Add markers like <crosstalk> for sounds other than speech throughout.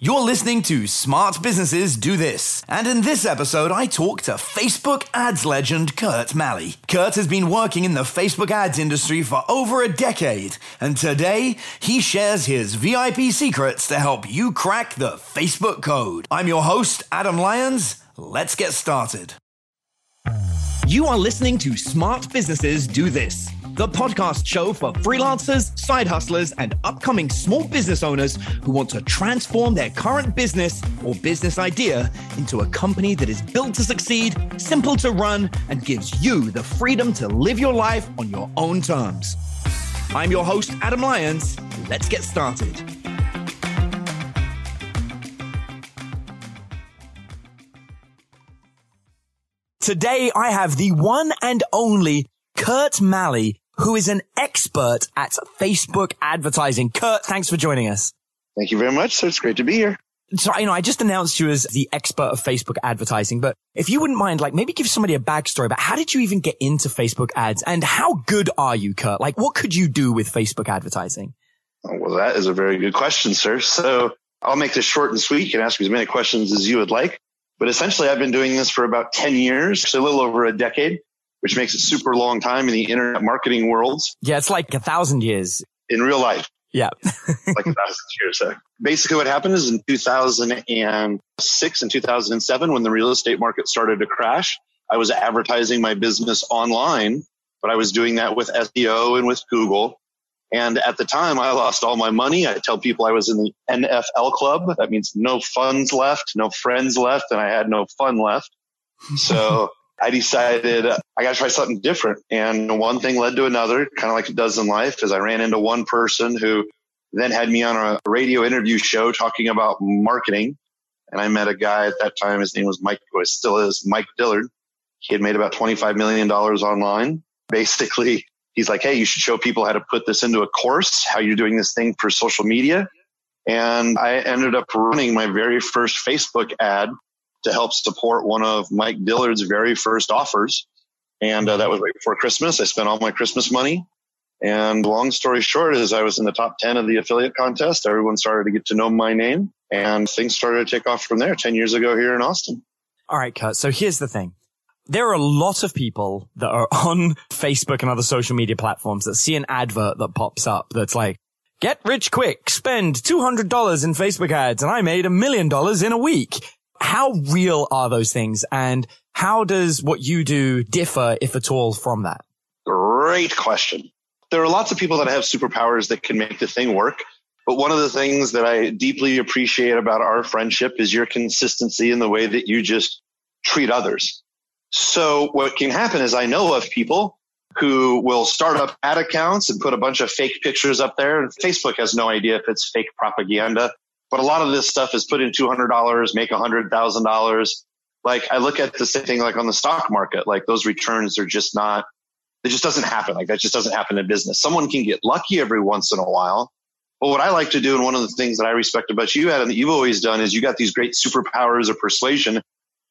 You're listening to Smart Businesses Do This. And in this episode, I talk to Facebook ads legend Curt Maly. Curt has been working in the Facebook ads industry for over a decade, and today he shares his VIP secrets to help you crack the Facebook code. I'm your host, Adam Lyons. Let's get started. You are listening to Smart Businesses Do This the podcast show for freelancers, side hustlers, and upcoming small business owners who want to transform their current business or business idea into a company that is built to succeed, simple to run, and gives you the freedom to live your life on your own terms. I'm your host, Adam Lyons. Let's get started. Today, I have the one and only Curt Maly who is an expert at Facebook advertising. Curt, thanks for joining us. Thank you very much. So it's great to be here. So, you know, I just announced you as the expert of Facebook advertising, but if you wouldn't mind, like maybe give somebody a backstory about how did you even get into Facebook ads and how good are you, Curt? Like what could you do with Facebook advertising? Oh, well, that is a very good question, sir. So I'll make this short and sweet. You can ask me as many questions as you would like. But essentially, I've been doing this for about 10 years, so a little over a decade which makes it super long time in the internet marketing world. Yeah, it's like a thousand years in real life. Yeah. <laughs> like a thousand years. So basically what happened is in 2006 and 2007, when the real estate market started to crash, I was advertising my business online, but I was doing that with SEO and with Google. And at the time, I lost all my money. I tell people I was in the NFL club. That means no funds left, no friends left, and I had no fun left. So I decided I got to try something different. And one thing led to another, kind of like it does in life, as I ran into one person who then had me on a radio interview show talking about marketing. And I met a guy at that time. His name was Mike, still is Mike Dillard. He had made about $25 million online. Basically, he's like, Hey, you should show people how to put this into a course, how you're doing this thing for social media. And I ended up running my very first Facebook ad to help support one of Mike Dillard's very first offers. And uh, that was right before Christmas. I spent all my Christmas money. And long story short is I was in the top 10 of the affiliate contest. Everyone started to get to know my name and things started to take off from there 10 years ago here in Austin. All right, Curt. So here's the thing. There are a lot of people that are <laughs> on Facebook and other social media platforms that see an advert that pops up that's like, get rich quick, spend $200 in Facebook ads and I made a million dollars in a week. How real are those things and how does what you do differ, if at all, from that? Great question. There are lots of people that have superpowers that can make the thing work. But one of the things that I deeply appreciate about our friendship is your consistency in the way that you just treat others. So what can happen is I know of people who will start up ad accounts and put a bunch of fake pictures up there. And Facebook has no idea if it's fake propaganda. But a lot of this stuff is put in $200, make $100,000. Like I look at the same thing like on the stock market, like those returns are just not, it just doesn't happen. Like that just doesn't happen in business. Someone can get lucky every once in a while. But what I like to do, and one of the things that I respect about you, Adam, that you've always done is you got these great superpowers of persuasion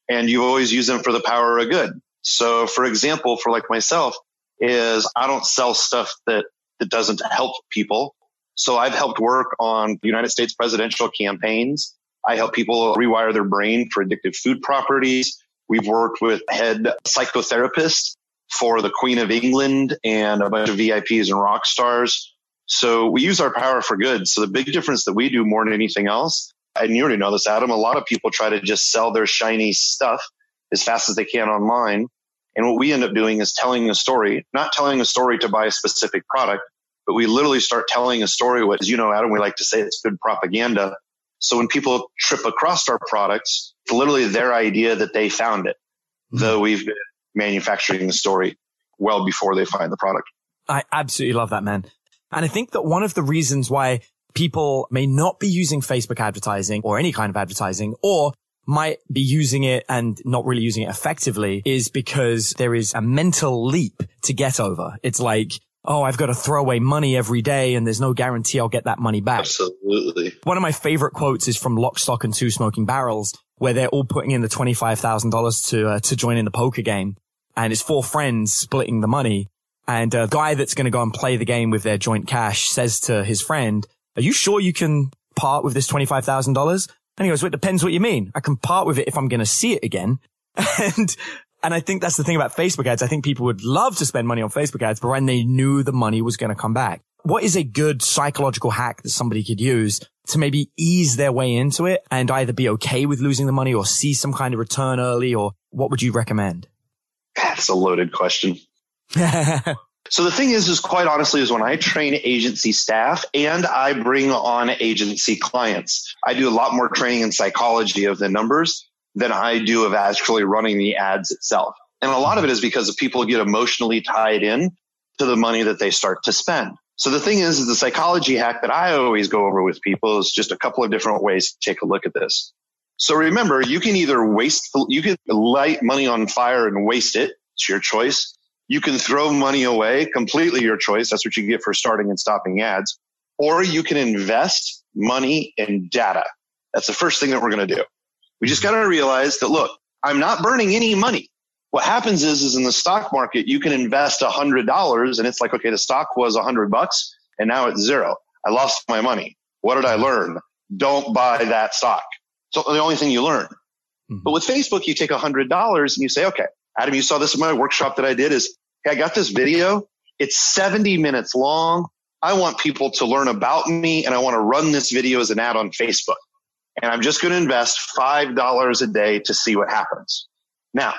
and you always use them for the power of good. So for example, for like myself is I don't sell stuff that, that doesn't help people. So I've helped work on United States presidential campaigns. I help people rewire their brain for addictive food properties. We've worked with head psychotherapists for the Queen of England and a bunch of VIPs and rock stars. So we use our power for good. So the big difference that we do more than anything else, and you already know this, Adam, a lot of people try to just sell their shiny stuff as fast as they can online. And what we end up doing is telling a story, not telling a story to buy a specific product, but we literally start telling a story. What, as you know, Adam, we like to say it's good propaganda. So when people trip across our products, it's literally their idea that they found it, mm-hmm. though we've been manufacturing the story well before they find the product. I absolutely love that, man. And I think that one of the reasons why people may not be using Facebook advertising or any kind of advertising or might be using it and not really using it effectively is because there is a mental leap to get over. It's like, oh, I've got to throw away money every day and there's no guarantee I'll get that money back. Absolutely. One of my favorite quotes is from Lock, Stock and Two Smoking Barrels, where they're all putting in the $25,000 to, uh, to join in the poker game. And it's four friends splitting the money. And a guy that's going to go and play the game with their joint cash says to his friend, are you sure you can part with this $25,000? And he goes, well, it depends what you mean. I can part with it if I'm going to see it again. <laughs> And, and I think that's the thing about Facebook ads. I think people would love to spend money on Facebook ads, but when they knew the money was going to come back. What is a good psychological hack that somebody could use to maybe ease their way into it and either be okay with losing the money or see some kind of return early? Or what would you recommend? That's a loaded question. <laughs> so the thing is, is quite honestly, is when I train agency staff and I bring on agency clients, I do a lot more training in psychology of the numbers than I do of actually running the ads itself. And a lot of it is because people get emotionally tied in to the money that they start to spend. So the thing is, is the psychology hack that I always go over with people is just a couple of different ways to take a look at this. So remember, you can either waste, you can light money on fire and waste it. It's your choice. You can throw money away, completely your choice. That's what you get for starting and stopping ads. Or you can invest money in data. That's the first thing that we're going to do. We just got to realize that, look, I'm not burning any money. What happens is, is in the stock market, you can invest a hundred dollars and it's like, okay, the stock was a hundred bucks and now it's zero. I lost my money. What did I learn? Don't buy that stock. So the only thing you learn. Mm-hmm. But with Facebook, you take a hundred dollars and you say, okay, Adam, you saw this in my workshop that I did is, hey, I got this video. It's 70 minutes long. I want people to learn about me and I want to run this video as an ad on Facebook. And I'm just going to invest $5 a day to see what happens. Now,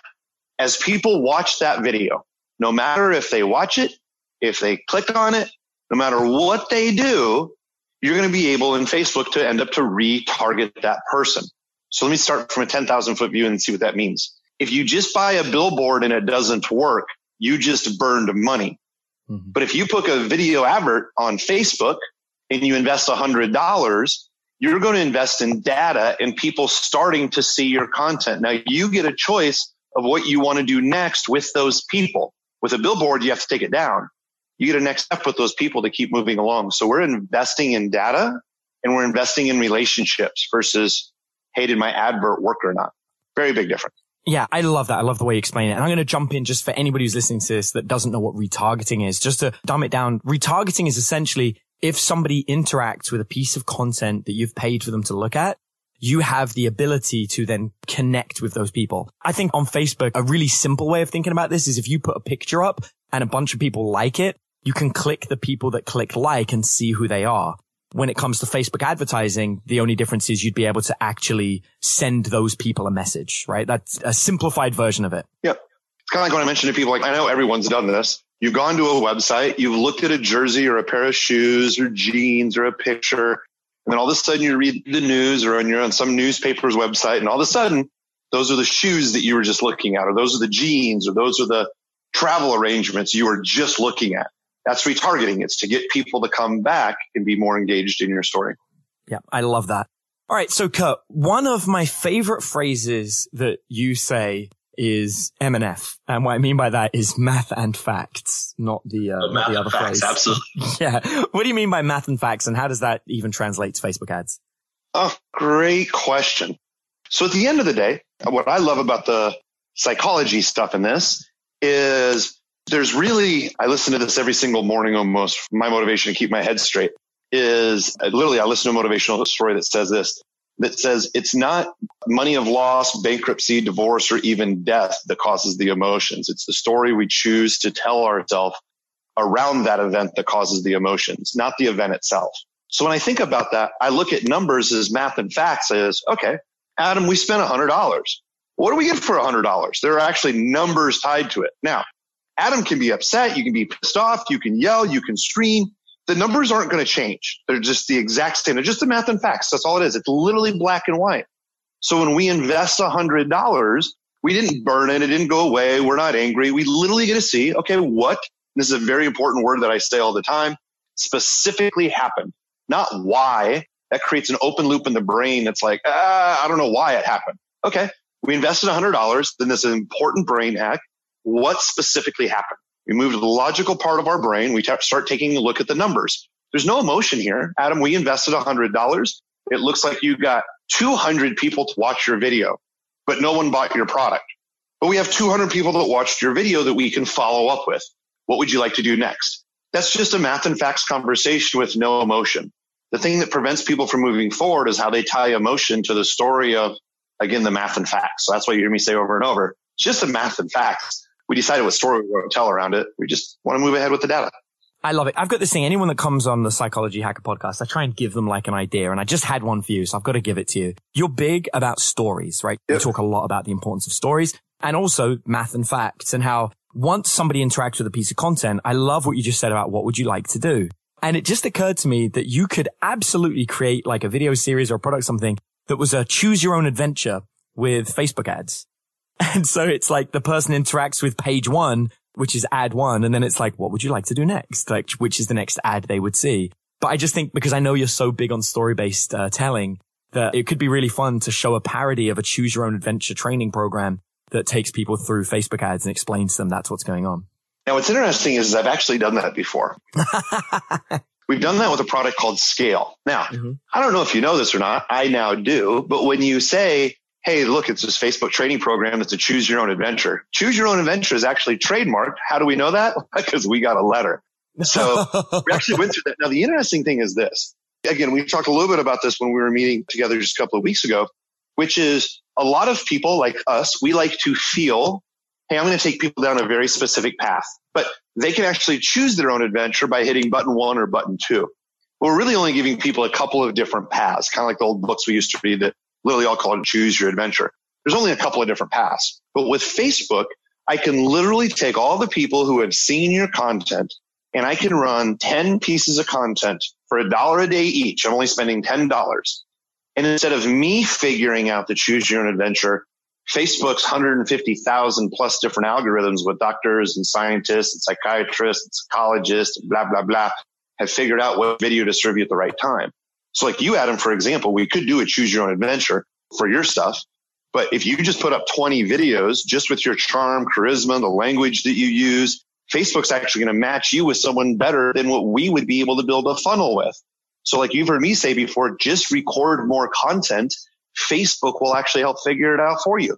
as people watch that video, no matter if they watch it, if they click on it, no matter what they do, you're going to be able in Facebook to end up to retarget that person. So let me start from a 10,000 foot view and see what that means. If you just buy a billboard and it doesn't work, you just burned money. Mm-hmm. But if you put a video advert on Facebook and you invest $100, you're going to invest in data and people starting to see your content. Now you get a choice of what you want to do next with those people. With a billboard, you have to take it down. You get a next step with those people to keep moving along. So we're investing in data and we're investing in relationships versus, hey, did my advert work or not? Very big difference. Yeah, I love that. I love the way you explain it. And I'm going to jump in just for anybody who's listening to this that doesn't know what retargeting is, just to dumb it down. Retargeting is essentially if somebody interacts with a piece of content that you've paid for them to look at, you have the ability to then connect with those people. I think on Facebook, a really simple way of thinking about this is if you put a picture up and a bunch of people like it, you can click the people that click like and see who they are. When it comes to Facebook advertising, the only difference is you'd be able to actually send those people a message, right? That's a simplified version of it. Yep. It's kind of like when I mention to people, like, I know everyone's done this. You've gone to a website, you've looked at a jersey or a pair of shoes or jeans or a picture, and then all of a sudden you read the news or you're on some newspaper's website and all of a sudden those are the shoes that you were just looking at or those are the jeans or those are the travel arrangements you were just looking at. That's retargeting. It's to get people to come back and be more engaged in your story. Yeah, I love that. All right. So Curt, one of my favorite phrases that you say is MNF. And what I mean by that is math and facts, not the, uh, not the other facts, phrase. Absolutely. <laughs> yeah. What do you mean by math and facts and how does that even translate to Facebook ads? Oh, great question. So at the end of the day, what I love about the psychology stuff in this is there's really, I listen to this every single morning almost. My motivation to keep my head straight is literally, I listen to a motivational story that says this that says it's not money of loss, bankruptcy, divorce, or even death that causes the emotions. It's the story we choose to tell ourselves around that event that causes the emotions, not the event itself. So when I think about that, I look at numbers as math and facts as, okay, Adam, we spent $100. What do we get for $100? There are actually numbers tied to it. Now, Adam can be upset. You can be pissed off. You can yell. You can scream the numbers aren't going to change. They're just the exact same. They're just the math and facts. That's all it is. It's literally black and white. So when we invest a hundred dollars, we didn't burn it. It didn't go away. We're not angry. We literally get to see, okay, what, this is a very important word that I say all the time, specifically happened, not why. That creates an open loop in the brain. That's like, ah, I don't know why it happened. Okay. We invested a hundred dollars. Then this important brain hack. What specifically happened? We move to the logical part of our brain. We t- start taking a look at the numbers. There's no emotion here. Adam, we invested $100. It looks like you got 200 people to watch your video, but no one bought your product. But we have 200 people that watched your video that we can follow up with. What would you like to do next? That's just a math and facts conversation with no emotion. The thing that prevents people from moving forward is how they tie emotion to the story of, again, the math and facts. So that's why you hear me say over and over. It's just the math and facts. We decided what story we want to tell around it. We just want to move ahead with the data. I love it. I've got this thing. Anyone that comes on the Psychology Hacker podcast, I try and give them like an idea. And I just had one for you. So I've got to give it to you. You're big about stories, right? Yep. You talk a lot about the importance of stories and also math and facts and how once somebody interacts with a piece of content, I love what you just said about what would you like to do? And it just occurred to me that you could absolutely create like a video series or a product, something that was a choose your own adventure with Facebook ads. <laughs> And so it's like the person interacts with page one, which is ad one. And then it's like, what would you like to do next? Like, which is the next ad they would see. But I just think because I know you're so big on story based uh, telling that it could be really fun to show a parody of a choose your own adventure training program that takes people through Facebook ads and explains to them that's what's going on. Now, what's interesting is I've actually done that before. <laughs> We've done that with a product called Scale. Now, mm-hmm. I don't know if you know this or not. I now do. But when you say, hey, look, it's this Facebook training program. It's a choose your own adventure. Choose your own adventure is actually trademarked. How do we know that? <laughs> because we got a letter. So <laughs> we actually went through that. Now, the interesting thing is this. Again, we talked a little bit about this when we were meeting together just a couple of weeks ago, which is a lot of people like us, we like to feel, hey, I'm going to take people down a very specific path, but they can actually choose their own adventure by hitting button one or button two. We're really only giving people a couple of different paths, kind of like the old books we used to read that literally all it choose your adventure. There's only a couple of different paths, but with Facebook, I can literally take all the people who have seen your content and I can run 10 pieces of content for a dollar a day each. I'm only spending $10 and instead of me figuring out the choose your own adventure, Facebook's 150,000 plus different algorithms with doctors and scientists and psychiatrists and psychologists blah, blah, blah have figured out what video to serve you at the right time. So like you, Adam, for example, we could do a choose your own adventure for your stuff. But if you just put up 20 videos just with your charm, charisma, the language that you use, Facebook's actually going to match you with someone better than what we would be able to build a funnel with. So like you've heard me say before, just record more content. Facebook will actually help figure it out for you.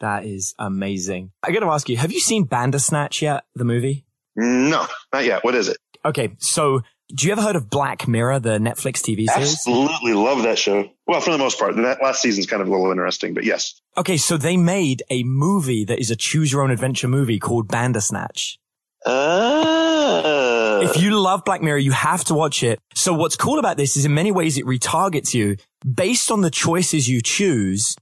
That is amazing. I got to ask you, have you seen Bandersnatch yet? The movie? No, not yet. What is it? Okay. So do you ever heard of Black Mirror, the Netflix TV series? Absolutely love that show. Well, for the most part, that last season's kind of a little interesting, but yes. Okay. So they made a movie that is a choose your own adventure movie called Bandersnatch. Uh, if you love Black Mirror, you have to watch it. So what's cool about this is in many ways it retargets you based on the choices you choose.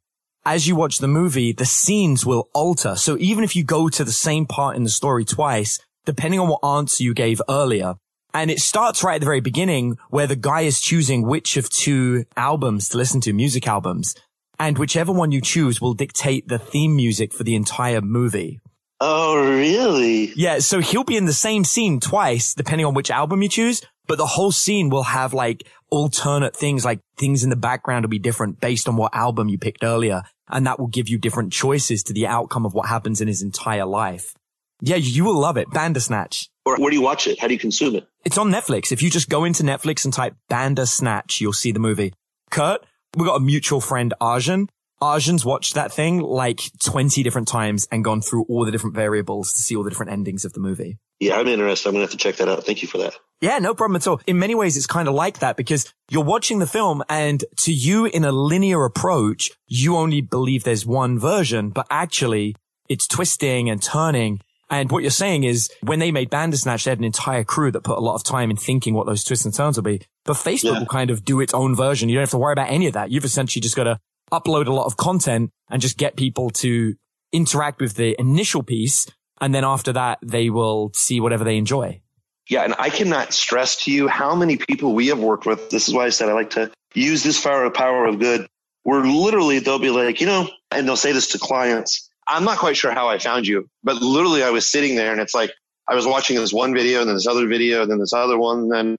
As you watch the movie, the scenes will alter. So even if you go to the same part in the story twice, depending on what answer you gave earlier, and it starts right at the very beginning where the guy is choosing which of two albums to listen to, music albums. And whichever one you choose will dictate the theme music for the entire movie. Oh, really? Yeah. So he'll be in the same scene twice, depending on which album you choose, but the whole scene will have like alternate things, like things in the background will be different based on what album you picked earlier. And that will give you different choices to the outcome of what happens in his entire life. Yeah, you will love it. Bandersnatch. Or where do you watch it? How do you consume it? It's on Netflix. If you just go into Netflix and type Bandersnatch, you'll see the movie. Curt, we've got a mutual friend, Arjun. Arjun's watched that thing like 20 different times and gone through all the different variables to see all the different endings of the movie. Yeah, I'm interested. I'm going to have to check that out. Thank you for that. Yeah, no problem at all. In many ways, it's kind of like that because you're watching the film and to you in a linear approach, you only believe there's one version, but actually it's twisting and turning. And what you're saying is when they made Bandersnatch, they had an entire crew that put a lot of time in thinking what those twists and turns will be. But Facebook yeah. will kind of do its own version. You don't have to worry about any of that. You've essentially just got to upload a lot of content and just get people to interact with the initial piece. And then after that, they will see whatever they enjoy. Yeah. And I cannot stress to you how many people we have worked with. This is why I said I like to use this power, power of good We're literally they'll be like, you know, and they'll say this to clients. I'm not quite sure how I found you, but literally I was sitting there and it's like, I was watching this one video and then this other video and then this other one. And then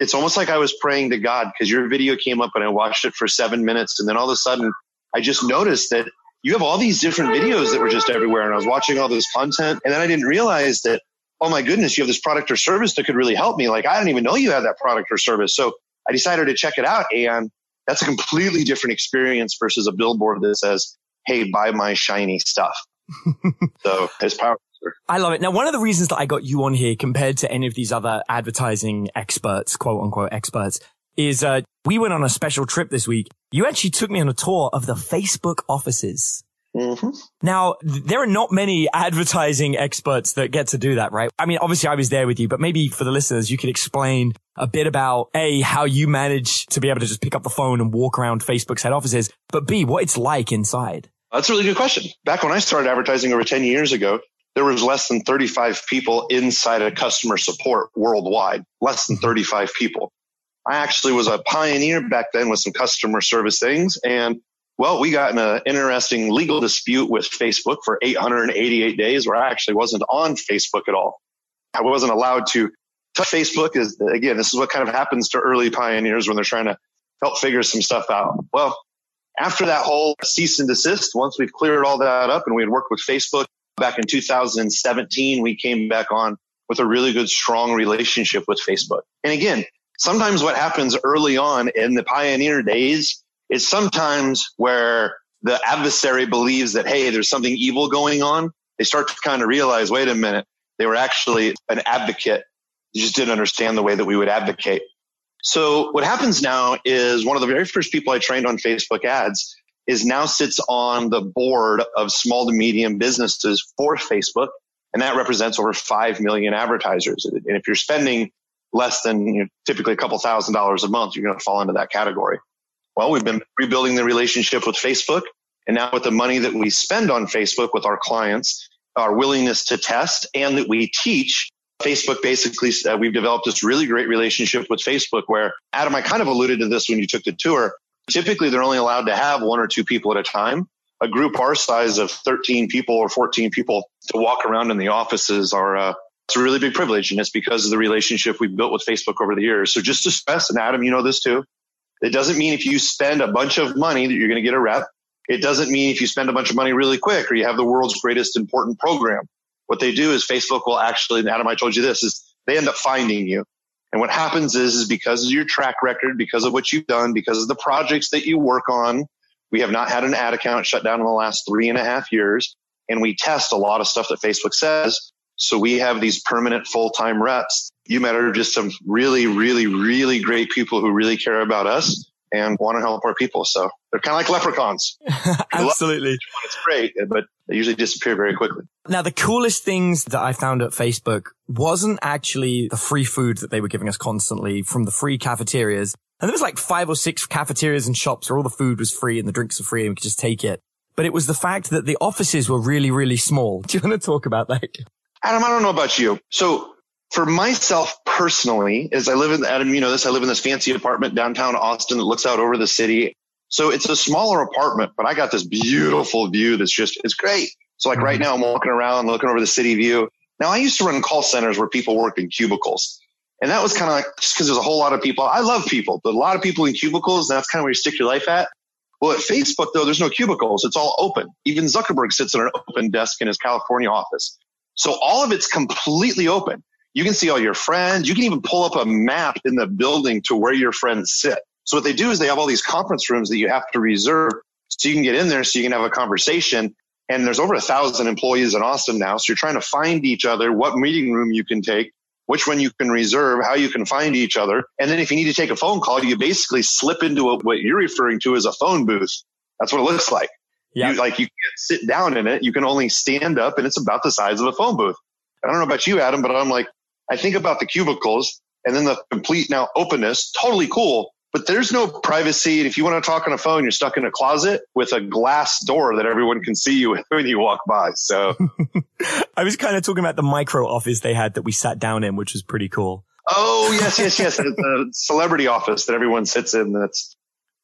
it's almost like I was praying to God because your video came up and I watched it for seven minutes. And then all of a sudden, I just noticed that you have all these different videos that were just everywhere. And I was watching all this content. And then I didn't realize that, oh my goodness, you have this product or service that could really help me. Like, I didn't even know you had that product or service. So I decided to check it out. And that's a completely different experience versus a billboard that says, hey, buy my shiny stuff. <laughs> so it's powerful. I love it. Now, one of the reasons that I got you on here compared to any of these other advertising experts, quote unquote experts, is uh, we went on a special trip this week. You actually took me on a tour of the Facebook offices. Mm-hmm. Now, there are not many advertising experts that get to do that, right? I mean, obviously I was there with you, but maybe for the listeners, you could explain a bit about A, how you manage to be able to just pick up the phone and walk around Facebook's head offices, but B, what it's like inside. That's a really good question. Back when I started advertising over 10 years ago, there was less than 35 people inside of customer support worldwide, less than mm-hmm. 35 people. I actually was a pioneer back then with some customer service things. And well, we got in an interesting legal dispute with Facebook for 888 days where I actually wasn't on Facebook at all. I wasn't allowed to touch Facebook is again, this is what kind of happens to early pioneers when they're trying to help figure some stuff out. Well, after that whole cease and desist, once we've cleared all that up and we had worked with Facebook back in 2017, we came back on with a really good, strong relationship with Facebook. And again, sometimes what happens early on in the pioneer days is sometimes where the adversary believes that, hey, there's something evil going on. They start to kind of realize, wait a minute, they were actually an advocate. They just didn't understand the way that we would advocate. So what happens now is one of the very first people I trained on Facebook ads is now sits on the board of small to medium businesses for Facebook. And that represents over 5 million advertisers. And if you're spending less than you know, typically a couple thousand dollars a month, you're going to fall into that category. Well, we've been rebuilding the relationship with Facebook. And now with the money that we spend on Facebook with our clients, our willingness to test and that we teach, Facebook basically, uh, we've developed this really great relationship with Facebook where Adam, I kind of alluded to this when you took the tour. Typically, they're only allowed to have one or two people at a time. A group our size of 13 people or 14 people to walk around in the offices are, uh, it's a really big privilege. And it's because of the relationship we've built with Facebook over the years. So just to stress, and Adam, you know this too, it doesn't mean if you spend a bunch of money that you're going to get a rep. It doesn't mean if you spend a bunch of money really quick or you have the world's greatest important program. What they do is Facebook will actually, Adam, I told you this, is they end up finding you. And what happens is, is because of your track record, because of what you've done, because of the projects that you work on, we have not had an ad account shut down in the last three and a half years. And we test a lot of stuff that Facebook says. So we have these permanent full-time reps. You met are just some really, really, really great people who really care about us and want to help our people. So they're kind of like leprechauns. <laughs> Absolutely. It's great, but they usually disappear very quickly. Now, the coolest things that I found at Facebook wasn't actually the free food that they were giving us constantly from the free cafeterias. And there was like five or six cafeterias and shops where all the food was free and the drinks were free and we could just take it. But it was the fact that the offices were really, really small. <laughs> Do you want to talk about that? Adam, I don't know about you. So for myself personally, as I live in Adam, you know this, I live in this fancy apartment downtown Austin that looks out over the city. So it's a smaller apartment, but I got this beautiful view that's just, it's great. So like right mm-hmm. now I'm walking around looking over the city view. Now I used to run call centers where people worked in cubicles. And that was kind of like, because there's a whole lot of people. I love people, but a lot of people in cubicles, that's kind of where you stick your life at. Well, at Facebook though, there's no cubicles. It's all open. Even Zuckerberg sits at an open desk in his California office. So all of it's completely open. You can see all your friends. You can even pull up a map in the building to where your friends sit. So what they do is they have all these conference rooms that you have to reserve so you can get in there so you can have a conversation. And there's over a thousand employees in Austin now. So you're trying to find each other, what meeting room you can take, which one you can reserve, how you can find each other. And then if you need to take a phone call, you basically slip into a, what you're referring to as a phone booth. That's what it looks like. Yeah. You, like you can't sit down in it. You can only stand up and it's about the size of a phone booth. I don't know about you, Adam, but I'm like, I think about the cubicles and then the complete now openness, totally cool. But there's no privacy. And if you want to talk on a phone, you're stuck in a closet with a glass door that everyone can see you <laughs> when you walk by. So <laughs> I was kind of talking about the micro office they had that we sat down in, which was pretty cool. Oh, yes, yes, yes. <laughs> the celebrity office that everyone sits in. That's,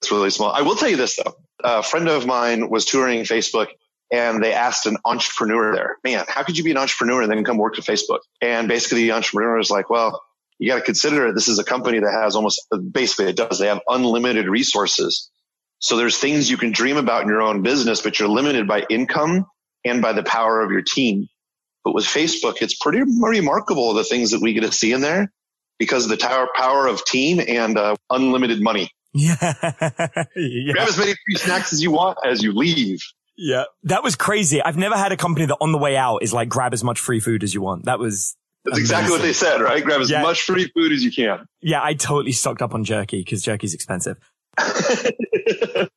that's really small. I will tell you this though. A friend of mine was touring Facebook and they asked an entrepreneur there, man, how could you be an entrepreneur and then come work at Facebook? And basically the entrepreneur is like, well, you got to consider this is a company that has almost basically it does. They have unlimited resources. So there's things you can dream about in your own business, but you're limited by income and by the power of your team. But with Facebook, it's pretty remarkable the things that we get to see in there because of the power, power of team and uh, unlimited money. Yeah. <laughs> yeah. Grab as many free snacks as you want as you leave. Yeah. That was crazy. I've never had a company that on the way out is like grab as much free food as you want. That was That's exactly what they said, right? Grab as Yeah. much free food as you can. Yeah, I totally stocked up on jerky because jerky's expensive. <laughs>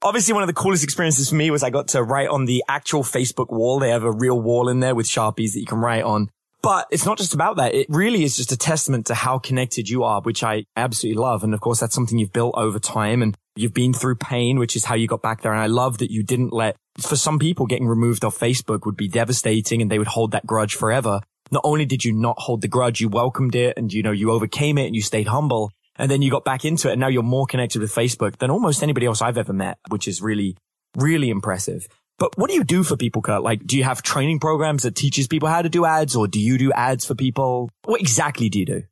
Obviously, one of the coolest experiences for me was I got to write on the actual Facebook wall. They have a real wall in there with Sharpies that you can write on. But it's not just about that. It really is just a testament to how connected you are, which I absolutely love. And of course, that's something you've built over time and you've been through pain, which is how you got back there. And I love that you didn't let, for some people getting removed off Facebook would be devastating and they would hold that grudge forever. Not only did you not hold the grudge, you welcomed it and, you know, you overcame it and you stayed humble. And then you got back into it and now you're more connected with Facebook than almost anybody else I've ever met, which is really, really impressive. But what do you do for people, Curt? Like, do you have training programs that teaches people how to do ads or do you do ads for people? What exactly do you do?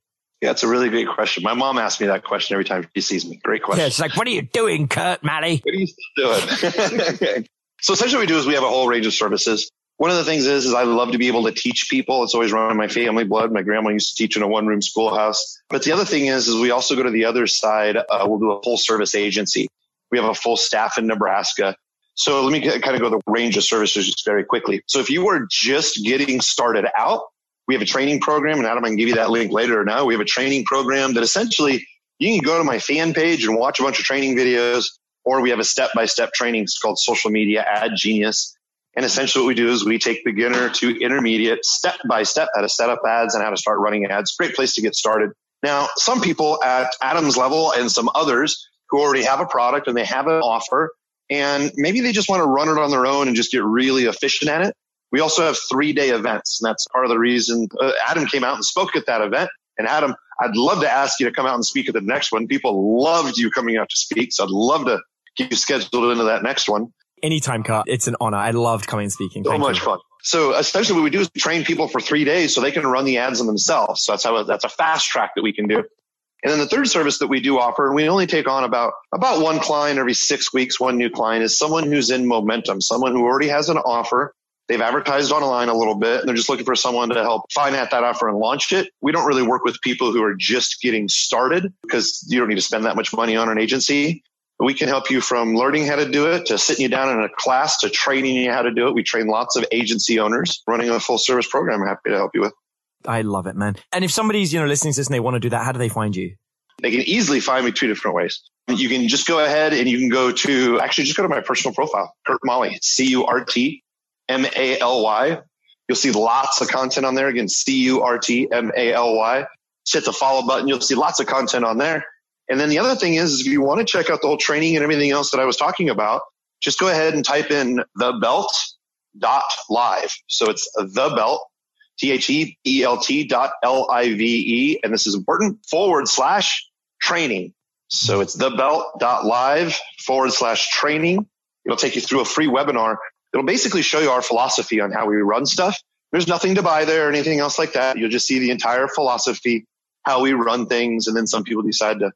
Yeah, it's a really great question. My mom asks me that question every time she sees me. Great question. Yeah, it's like, what are you doing, Curt Maly? What are you still doing? <laughs> so essentially what we do is we have a whole range of services. One of the things is, is I love to be able to teach people. It's always run in my family blood. My grandma used to teach in a one room schoolhouse. But the other thing is, is we also go to the other side. Uh, we'll do a full service agency. We have a full staff in Nebraska. So let me kind of go the range of services just very quickly. So if you are just getting started out, we have a training program and Adam, I can give you that link later or now. We have a training program that essentially you can go to my fan page and watch a bunch of training videos, or we have a step by step training. It's called social media ad genius. And essentially what we do is we take beginner to intermediate step by step how to set up ads and how to start running ads. Great place to get started. Now, some people at Adam's level and some others who already have a product and they have an offer and maybe they just want to run it on their own and just get really efficient at it. We also have three day events, and that's part of the reason uh, Adam came out and spoke at that event. And Adam, I'd love to ask you to come out and speak at the next one. People loved you coming out to speak, so I'd love to get you scheduled into that next one. Anytime, Curt. It's an honor. I loved coming and speaking. So Thank much you. fun. So essentially, what we do is train people for three days so they can run the ads on themselves. So that's how that's a fast track that we can do. And then the third service that we do offer, and we only take on about about one client every six weeks, one new client, is someone who's in momentum, someone who already has an offer. They've advertised online a little bit, and they're just looking for someone to help finance that offer and launch it. We don't really work with people who are just getting started because you don't need to spend that much money on an agency. We can help you from learning how to do it to sitting you down in a class to training you how to do it. We train lots of agency owners running a full service program. I'm happy to help you with. I love it, man. And if somebody's, you know, listening to this and they want to do that, how do they find you? They can easily find me two different ways. You can just go ahead and you can go to, actually just go to my personal profile, Curt Maly, C-U-R-T M-A-L-Y. You'll see lots of content on there. Again, C-U-R-T M-A-L-Y. Just hit the follow button. You'll see lots of content on there. And then the other thing is, is if you want to check out the whole training and everything else that I was talking about, just go ahead and type in the belt dot live. So it's the belt, T-H-E-E-L-T dot L-I-V-E. And this is important forward slash training. So it's the belt dot live forward slash training. It'll take you through a free webinar. It'll basically show you our philosophy on how we run stuff. There's nothing to buy there or anything else like that. You'll just see the entire philosophy, how we run things. And then some people decide to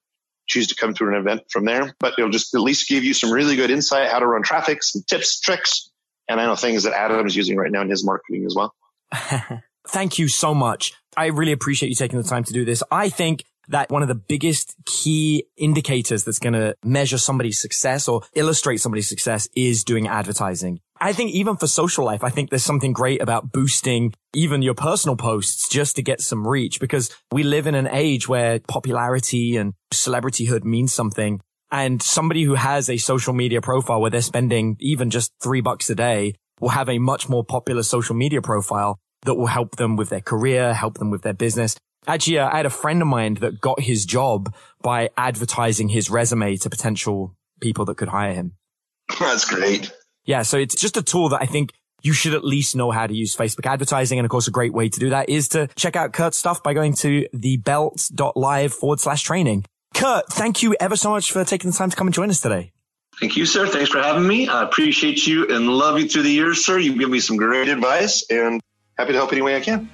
choose to come to an event from there, but it'll just at least give you some really good insight, how to run traffic, some tips, tricks. And I know things that Adam's using right now in his marketing as well. <laughs> Thank you so much. I really appreciate you taking the time to do this. I think that one of the biggest key indicators that's going to measure somebody's success or illustrate somebody's success is doing advertising. I think even for social life, I think there's something great about boosting even your personal posts just to get some reach because we live in an age where popularity and celebrityhood means something. And somebody who has a social media profile where they're spending even just three bucks a day will have a much more popular social media profile that will help them with their career, help them with their business. Actually, uh, I had a friend of mine that got his job by advertising his resume to potential people that could hire him. <laughs> That's great. Yeah. So it's just a tool that I think you should at least know how to use Facebook advertising. And of course, a great way to do that is to check out Curt's stuff by going to thebelt.live forward slash training. Curt, thank you ever so much for taking the time to come and join us today. Thank you, sir. Thanks for having me. I appreciate you and love you through the years, sir. You've given me some great advice and happy to help any way I can.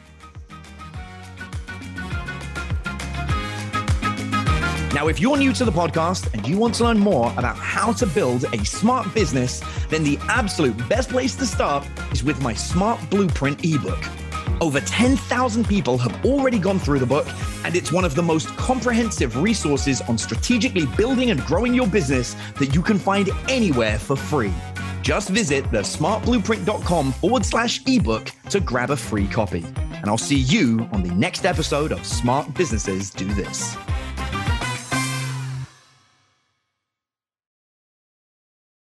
Now, if you're new to the podcast and you want to learn more about how to build a smart business, then the absolute best place to start is with my Smart Blueprint ebook. Over 10,000 people have already gone through the book, and it's one of the most comprehensive resources on strategically building and growing your business that you can find anywhere for free. Just visit thesmartblueprint.com forward slash ebook to grab a free copy. And and I'll see you on the next episode of Smart Businesses Do This.